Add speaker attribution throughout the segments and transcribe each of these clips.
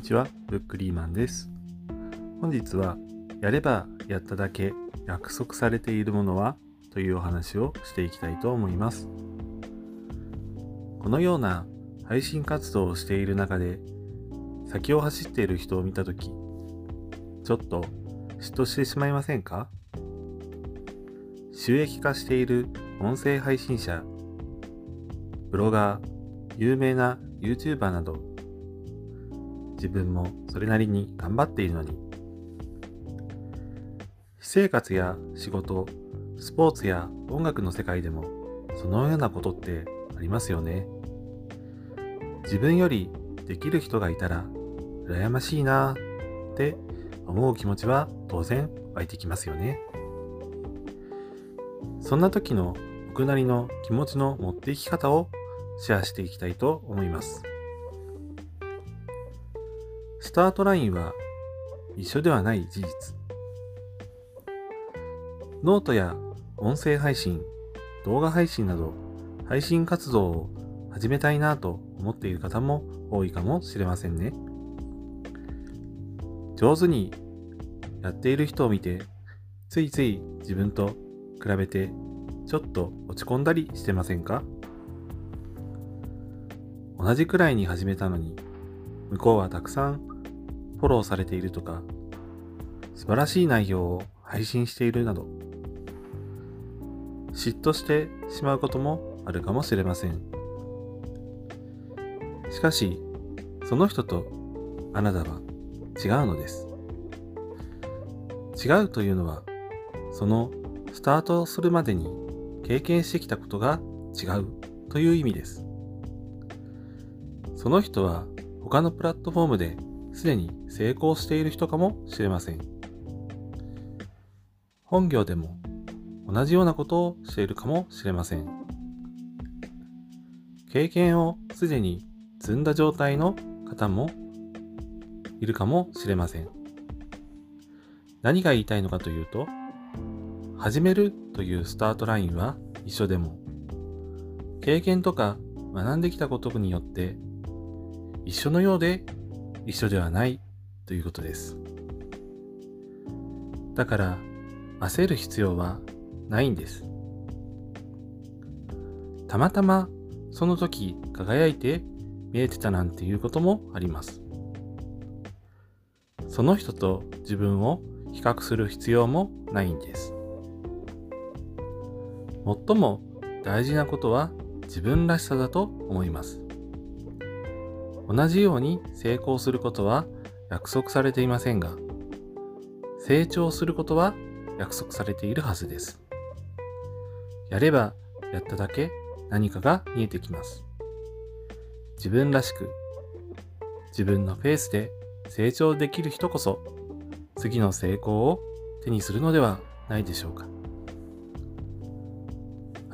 Speaker 1: にちは、ブックリーマンです。本日は、やればやっただけ約束されているものはというお話をしていきたいと思います。このような配信活動をしている中で、先を走っている人を見たとき、ちょっと嫉妬してしまいませんか？収益化している音声配信者、ブロガー、有名な YouTuber など、自分もそれなりに頑張っているのに、私生活や仕事、スポーツや音楽の世界でもそのようなことってありますよね。自分よりできる人がいたら羨ましいなって思う気持ちは当然湧いてきますよね。そんな時の僕なりの気持ちの持っていき方をシェアしていきたいと思います。スタートラインは一緒ではない事実。ノートや音声配信、動画配信など配信活動を始めたいなと思っている方も多いかもしれませんね。上手にやっている人を見て、ついつい自分と比べてちょっと落ち込んだりしてませんか？同じくらいに始めたのに、向こうはたくさんフォローされているとか、素晴らしい内容を配信しているなど、嫉妬してしまうこともあるかもしれません。しかし、その人とあなたは違うのです。違うというのは、そのスタートするまでに経験してきたことが違うという意味です。その人は他のプラットフォームですでに成功している人かもしれません。本業でも同じようなことをしているかもしれません。経験をすでに積んだ状態の方もいるかもしれません。何が言いたいのかというと、始めるというスタートラインは一緒でも、経験とか学んできたことによって一緒のようで一緒ではないということです。だから焦る必要はないんです。たまたまその時輝いて見えてたなんていうこともあります。その人と自分を比較する必要もないんです。最も大事なことは自分らしさだと思います。同じように成功することは約束されていませんが、成長することは約束されているはずです。やればやっただけ何かが見えてきます。自分らしく、自分のペースで成長できる人こそ、次の成功を手にするのではないでしょうか。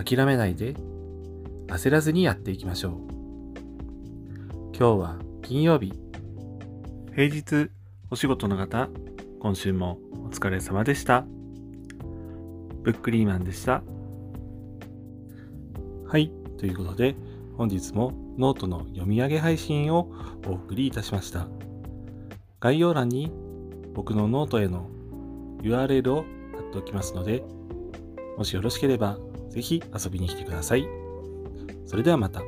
Speaker 1: 諦めないで、焦らずにやっていきましょう。今日は金曜日。平日お仕事の方、今週もお疲れ様でした。ブックリーマンでした。はい、ということで本日もノートの読み上げ配信をお送りいたしました。概要欄に僕のノートへの URL を貼っておきますので、もしよろしければぜひ遊びに来てください。それではまた。